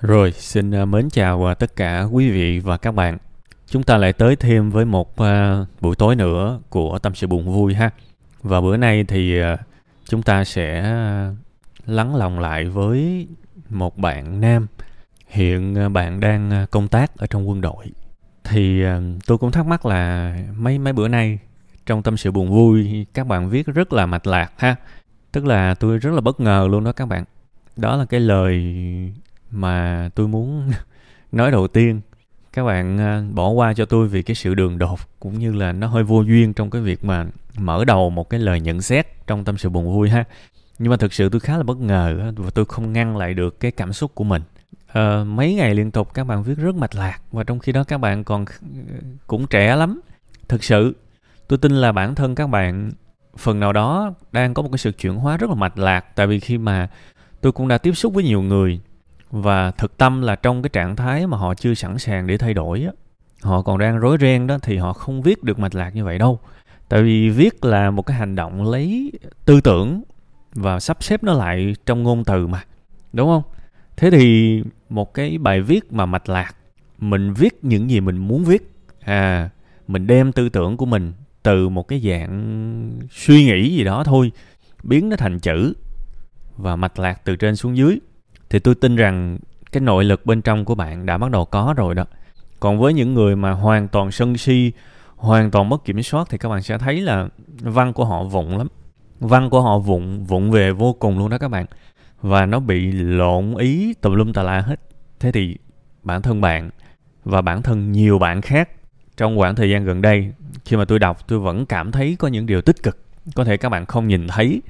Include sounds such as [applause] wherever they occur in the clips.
Rồi, xin à, mến chào à, tất cả quý vị và các bạn. Chúng ta lại tới thêm với một à, buổi tối nữa của tâm sự buồn vui ha. Và bữa nay thì chúng ta sẽ lắng lòng lại với một bạn nam. Hiện bạn đang công tác ở trong quân đội. Thì tôi cũng thắc mắc là mấy mấy bữa nay trong tâm sự buồn vui các bạn viết rất là mạch lạc ha. Tức là tôi rất là bất ngờ luôn đó các bạn. Đó là cái lời mà tôi muốn [laughs] nói đầu tiên các bạn à, bỏ qua cho tôi vì cái sự đường đột cũng như là nó hơi vô duyên trong cái việc mà mở đầu một cái lời nhận xét trong tâm sự buồn vui ha. Nhưng mà thực sự tôi khá là bất ngờ và tôi không ngăn lại được cái cảm xúc của mình. À, mấy ngày liên tục các bạn viết rất mạch lạc và trong khi đó các bạn còn cũng trẻ lắm. Thực sự tôi tin là bản thân các bạn phần nào đó đang có một cái sự chuyển hóa rất là mạch lạc. Tại vì khi mà tôi cũng đã tiếp xúc với nhiều người và thực tâm là trong cái trạng thái mà họ chưa sẵn sàng để thay đổi á. Họ còn đang rối ren đó thì họ không viết được mạch lạc như vậy đâu. Tại vì viết là một cái hành động lấy tư tưởng và sắp xếp nó lại trong ngôn từ mà, đúng không? Thế thì một cái bài viết mà mạch lạc, mình viết những gì mình muốn viết à mình đem tư tưởng của mình từ một cái dạng suy nghĩ gì đó thôi, biến nó thành chữ và mạch lạc từ trên xuống dưới thì tôi tin rằng cái nội lực bên trong của bạn đã bắt đầu có rồi đó. Còn với những người mà hoàn toàn sân si, hoàn toàn mất kiểm soát thì các bạn sẽ thấy là văn của họ vụng lắm. Văn của họ vụng vụng về vô cùng luôn đó các bạn. Và nó bị lộn ý tùm lum tà la hết. Thế thì bản thân bạn và bản thân nhiều bạn khác trong khoảng thời gian gần đây, khi mà tôi đọc, tôi vẫn cảm thấy có những điều tích cực. Có thể các bạn không nhìn thấy,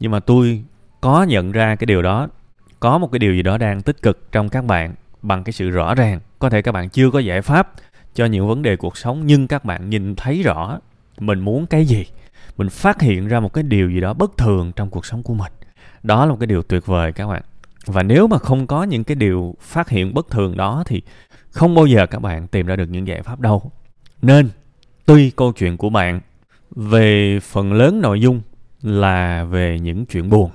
nhưng mà tôi có nhận ra cái điều đó có một cái điều gì đó đang tích cực trong các bạn bằng cái sự rõ ràng. Có thể các bạn chưa có giải pháp cho những vấn đề cuộc sống, nhưng các bạn nhìn thấy rõ mình muốn cái gì. Mình phát hiện ra một cái điều gì đó bất thường trong cuộc sống của mình. Đó là một cái điều tuyệt vời các bạn. Và nếu mà không có những cái điều phát hiện bất thường đó thì không bao giờ các bạn tìm ra được những giải pháp đâu. Nên, tuy câu chuyện của bạn về phần lớn nội dung là về những chuyện buồn,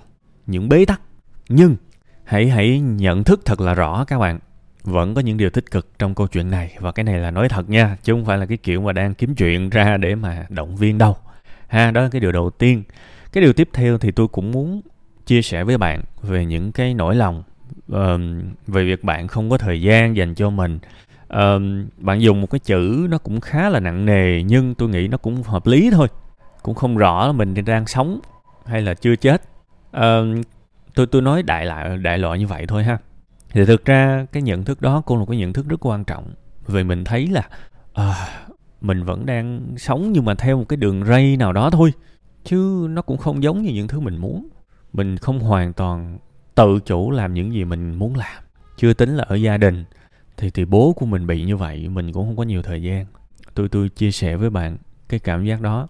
những bế tắc, nhưng hãy hãy nhận thức thật là rõ các bạn. Vẫn có những điều tích cực trong câu chuyện này. Và cái này là nói thật nha chứ không phải là cái kiểu mà đang kiếm chuyện ra để mà động viên đâu. Ha đó là cái điều đầu tiên. Cái điều tiếp theo thì tôi cũng muốn chia sẻ với bạn về những cái nỗi lòng um, về việc bạn không có thời gian dành cho mình. Um, bạn dùng một cái chữ nó cũng khá là nặng nề nhưng tôi nghĩ nó cũng hợp lý thôi. Cũng không rõ là mình đang sống hay là chưa chết. Um, tôi tôi nói đại lại đại loại như vậy thôi ha. Thì thực ra cái nhận thức đó cũng là cái nhận thức rất quan trọng. Vì mình thấy là à, mình vẫn đang sống nhưng mà theo một cái đường ray nào đó thôi. Chứ nó cũng không giống như những thứ mình muốn. Mình không hoàn toàn tự chủ làm những gì mình muốn làm. Chưa tính là ở gia đình thì thì bố của mình bị như vậy mình cũng không có nhiều thời gian. Tôi tôi chia sẻ với bạn cái cảm giác đó.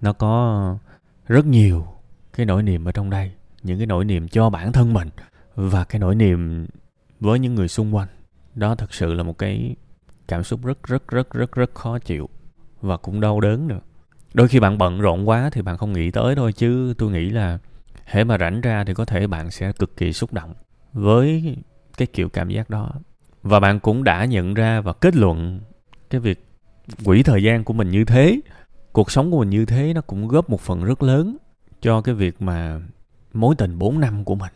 Nó có rất nhiều cái nỗi niềm ở trong đây những cái nỗi niềm cho bản thân mình và cái nỗi niềm với những người xung quanh. Đó thật sự là một cái cảm xúc rất rất rất rất rất khó chịu và cũng đau đớn nữa. Đôi khi bạn bận rộn quá thì bạn không nghĩ tới thôi, chứ tôi nghĩ là hễ mà rảnh ra thì có thể bạn sẽ cực kỳ xúc động với cái kiểu cảm giác đó. Và bạn cũng đã nhận ra và kết luận cái việc quỹ thời gian của mình như thế, cuộc sống của mình như thế nó cũng góp một phần rất lớn cho cái việc mà mối tình 4 năm của mình.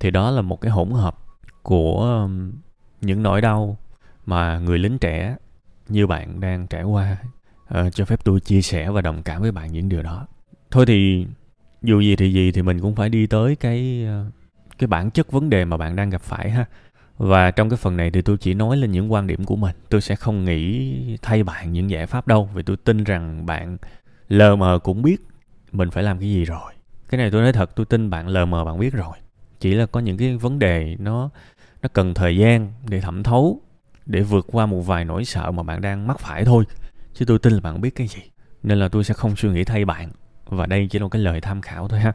Thì đó là một cái hỗn hợp của um, những nỗi đau mà người lính trẻ như bạn đang trải qua à, cho phép tôi chia sẻ và đồng cảm với bạn những điều đó. Thôi thì dù gì thì gì thì mình cũng phải đi tới cái ờ, cái bản chất vấn đề mà bạn đang gặp phải ha. Và trong cái phần này thì tôi chỉ nói lên những quan điểm của mình. Tôi sẽ không nghĩ thay bạn những giải pháp đâu vì tôi tin rằng bạn lờ mờ cũng biết mình phải làm cái gì rồi cái này tôi nói thật tôi tin bạn lờ mờ bạn biết rồi. Chỉ là có những cái vấn đề nó nó cần thời gian để thẩm thấu để vượt qua một vài nỗi sợ mà bạn đang mắc phải thôi. Chứ tôi tin là bạn biết cái gì. Nên là tôi sẽ không suy nghĩ thay bạn. Và đây chỉ là một cái lời tham khảo thôi ha.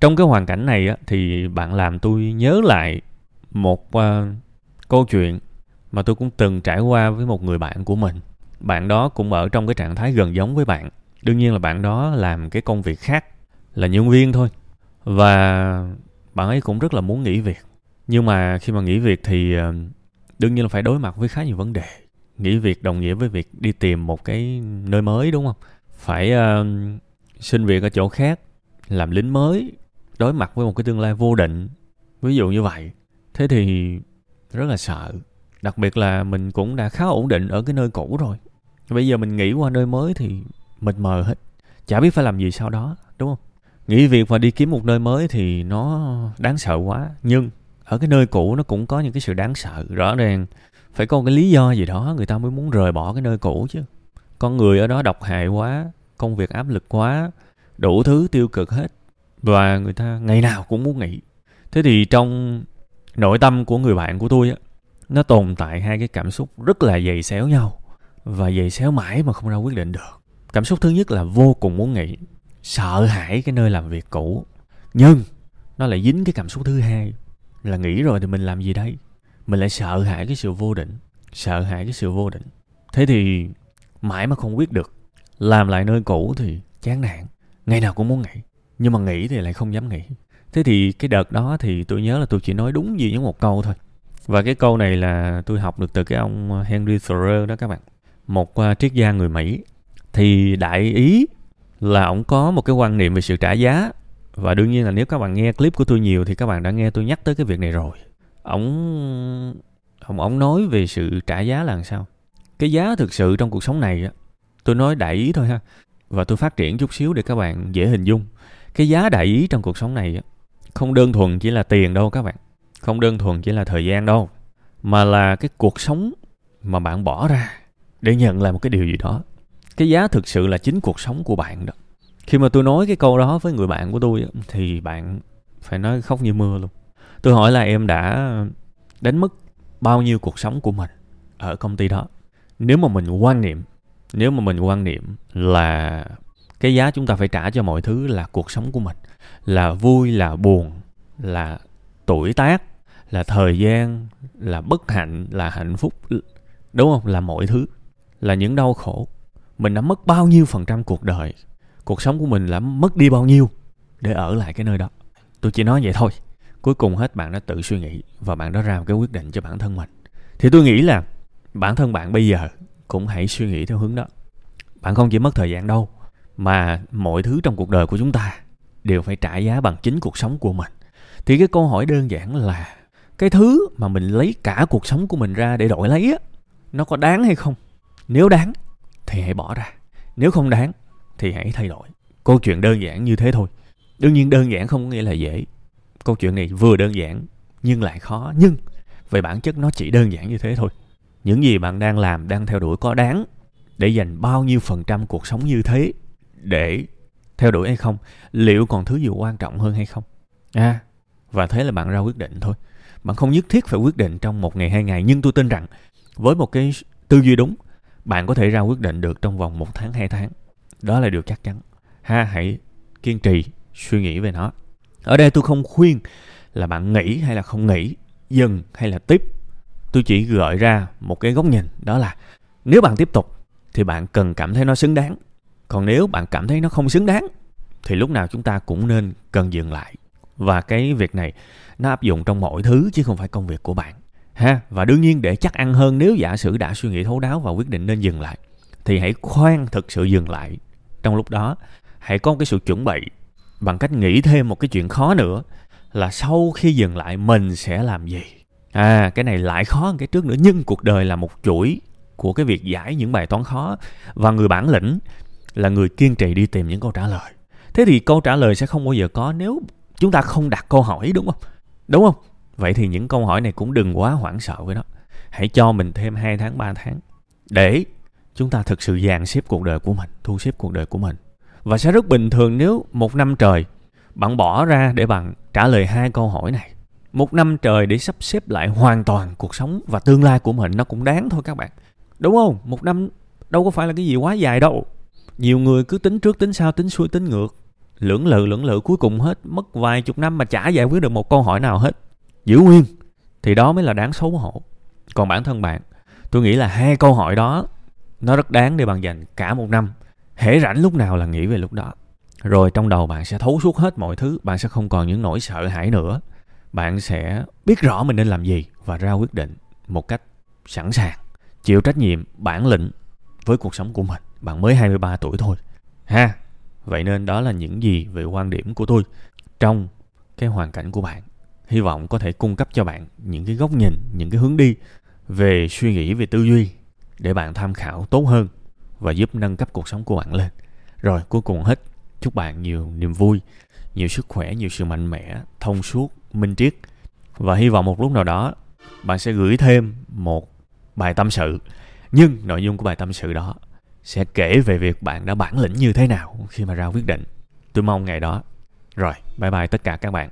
Trong cái hoàn cảnh này á, thì bạn làm tôi nhớ lại một uh, câu chuyện mà tôi cũng từng trải qua với một người bạn của mình. Bạn đó cũng ở trong cái trạng thái gần giống với bạn. Đương nhiên là bạn đó làm cái công việc khác là nhân viên thôi. Và bạn ấy cũng rất là muốn nghỉ việc. Nhưng mà khi mà nghỉ việc thì ờ, đương nhiên là phải đối mặt với khá nhiều vấn đề. Nghỉ việc đồng nghĩa với việc đi tìm một cái nơi mới đúng không? Phải uh, xin việc ở chỗ khác làm lính mới đối mặt với một cái tương lai vô định. Ví dụ như vậy. Thế thì rất là sợ. Đặc biệt là mình cũng đã khá ổn định ở cái nơi cũ rồi. Bây giờ mình nghĩ qua nơi mới thì mịt mờ hết. Chả biết phải làm gì sau đó đúng không? Nghỉ việc và đi kiếm một nơi mới thì nó đáng sợ quá. Nhưng ở cái nơi cũ nó cũng có những cái sự đáng sợ. Rõ ràng phải có cái lý do gì đó người ta mới muốn rời bỏ cái nơi cũ chứ. Con người ở đó độc hại quá, công việc áp lực quá, đủ thứ tiêu cực hết. Và người ta ngày nào cũng muốn nghỉ. Thế thì trong nội tâm của người bạn của tôi á, nó tồn tại hai cái cảm xúc rất là dày xéo nhau và dày xéo mãi mà không ra quyết định được. Cảm xúc thứ nhất là vô cùng muốn nghỉ sợ hãi cái nơi làm việc cũ. Nhưng nó lại dính cái cảm xúc thứ hai là nghĩ rồi thì mình làm gì đây? Mình lại sợ hãi cái sự vô định sợ hãi cái sự vô định. Thế thì mãi mà không quyết được làm lại nơi cũ thì chán nản ngày nào cũng muốn nghỉ nhưng mà nghỉ thì lại không dám nghỉ. Thế thì cái đợt đó thì tôi nhớ là tôi chỉ nói đúng gì với một câu thôi. Và cái câu này là tôi học được từ cái ông Henry Thoreau đó các bạn. Một uh, triết gia người Mỹ thì đại ý là ông có một cái quan niệm về sự trả giá. Và đương nhiên là nếu các bạn nghe clip của tôi nhiều thì các bạn đã nghe tôi nhắc tới cái việc này rồi. Ông ông ông nói về sự trả giá là làm sao? Cái giá thực sự trong cuộc sống này á, tôi nói đại ý thôi ha. Và tôi phát triển chút xíu để các bạn dễ hình dung. Cái giá đại ý trong cuộc sống này á, không đơn thuần chỉ là tiền đâu các bạn. Không đơn thuần chỉ là thời gian đâu. Mà là cái cuộc sống mà bạn bỏ ra để nhận lại một cái điều gì đó cái giá thực sự là chính cuộc sống của bạn đó. Khi mà tôi nói cái câu đó với người bạn của tôi thì bạn phải nói khóc như mưa luôn. Tôi hỏi là em đã đánh mất bao nhiêu cuộc sống của mình ở công ty đó? Nếu mà mình quan niệm, nếu mà mình quan niệm là cái giá chúng ta phải trả cho mọi thứ là cuộc sống của mình, là vui, là buồn, là tuổi tác, là thời gian, là bất hạnh, là hạnh phúc, đúng không? Là mọi thứ, là những đau khổ mình đã mất bao nhiêu phần trăm cuộc đời, cuộc sống của mình đã mất đi bao nhiêu để ở lại cái nơi đó. Tôi chỉ nói vậy thôi. Cuối cùng hết bạn đã tự suy nghĩ và bạn đã ra một cái quyết định cho bản thân mình. Thì tôi nghĩ là bản thân bạn bây giờ cũng hãy suy nghĩ theo hướng đó. Bạn không chỉ mất thời gian đâu, mà mọi thứ trong cuộc đời của chúng ta đều phải trả giá bằng chính cuộc sống của mình. Thì cái câu hỏi đơn giản là cái thứ mà mình lấy cả cuộc sống của mình ra để đổi lấy á, nó có đáng hay không? Nếu đáng thì hãy bỏ ra. Nếu không đáng, thì hãy thay đổi. Câu chuyện đơn giản như thế thôi. Đương nhiên đơn giản không có nghĩa là dễ. Câu chuyện này vừa đơn giản, nhưng lại khó. Nhưng, về bản chất nó chỉ đơn giản như thế thôi. Những gì bạn đang làm đang theo đuổi có đáng để dành bao nhiêu phần trăm cuộc sống như thế để theo đuổi hay không? Liệu còn thứ gì quan trọng hơn hay không? À và thế là bạn ra quyết định thôi. Bạn không nhất thiết phải quyết định trong một ngày, hai ngày, nhưng tôi tin rằng với một cái tư duy đúng bạn có thể ra quyết định được trong vòng một tháng, hai tháng. Đó là điều chắc chắn. Ha, hãy kiên trì suy nghĩ về nó. Ở đây tôi không khuyên là bạn nghĩ hay là không nghĩ, dừng hay là tiếp. Tôi chỉ gợi ra một cái góc nhìn, đó là nếu bạn tiếp tục thì bạn cần cảm thấy nó xứng đáng. Còn nếu bạn cảm thấy nó không xứng đáng thì lúc nào chúng ta cũng nên cần dừng lại. Và cái việc này nó áp dụng trong mọi thứ chứ không phải công việc của bạn ha, và đương nhiên để chắc ăn hơn, nếu giả sử đã suy nghĩ thấu đáo và quyết định nên dừng lại, thì hãy khoan thực sự dừng lại. Trong lúc đó, hãy có cái sự chuẩn bị bằng cách nghĩ thêm một cái chuyện khó nữa là sau khi dừng lại mình sẽ làm gì. À cái này lại khó hơn cái trước nữa, nhưng cuộc đời là một chuỗi của cái việc giải những bài toán khó, và người bản lĩnh là người kiên trì đi tìm những câu trả lời. Thế thì câu trả lời sẽ không bao giờ có nếu chúng ta không đặt câu hỏi, đúng không? Đúng không? Vậy thì những câu hỏi này cũng đừng quá hoảng sợ với nó. Hãy cho mình thêm 2 tháng 3 tháng để chúng ta thực sự dàn xếp cuộc đời của mình, thu xếp cuộc đời của mình. Và sẽ rất bình thường nếu một năm trời bạn bỏ ra để bạn trả lời hai câu hỏi này. Một năm trời để sắp xếp lại hoàn toàn cuộc sống và tương lai của mình, nó cũng đáng thôi các bạn. Đúng không? Một năm đâu có phải là cái gì quá dài đâu. Nhiều người cứ tính trước, tính sau, tính xuôi, tính ngược. Lưỡng lự lưỡng lự, cuối cùng hết, mất vài chục năm mà chả giải quyết được một câu hỏi nào hết giữ nguyên thì đó mới là đáng xấu hổ còn bản thân bạn tôi nghĩ là hai câu hỏi đó nó rất đáng để bạn dành cả một năm hễ rảnh lúc nào là nghĩ về lúc đó rồi trong đầu bạn sẽ thấu suốt hết mọi thứ bạn sẽ không còn những nỗi sợ hãi nữa bạn sẽ biết rõ mình nên làm gì và ra quyết định một cách sẵn sàng, chịu trách nhiệm, bản lĩnh với cuộc sống của mình. Bạn mới 23 tuổi thôi. Ha, vậy nên đó là những gì về quan điểm của tôi trong cái hoàn cảnh của bạn. Hy vọng có thể cung cấp cho bạn những cái góc nhìn, những cái hướng đi về suy nghĩ, về tư duy để bạn tham khảo tốt hơn và giúp nâng cấp cuộc sống của bạn lên. Rồi cuối cùng hết, chúc bạn nhiều niềm vui, nhiều sức khỏe, nhiều sự mạnh mẽ, thông suốt, minh triết. Và hy vọng một lúc nào đó bạn sẽ gửi thêm một bài tâm sự. Nhưng nội dung của bài tâm sự đó sẽ kể về việc bạn đã bản lĩnh như thế nào khi mà ra quyết định. Tôi mong ngày đó. Rồi bye bye tất cả các bạn.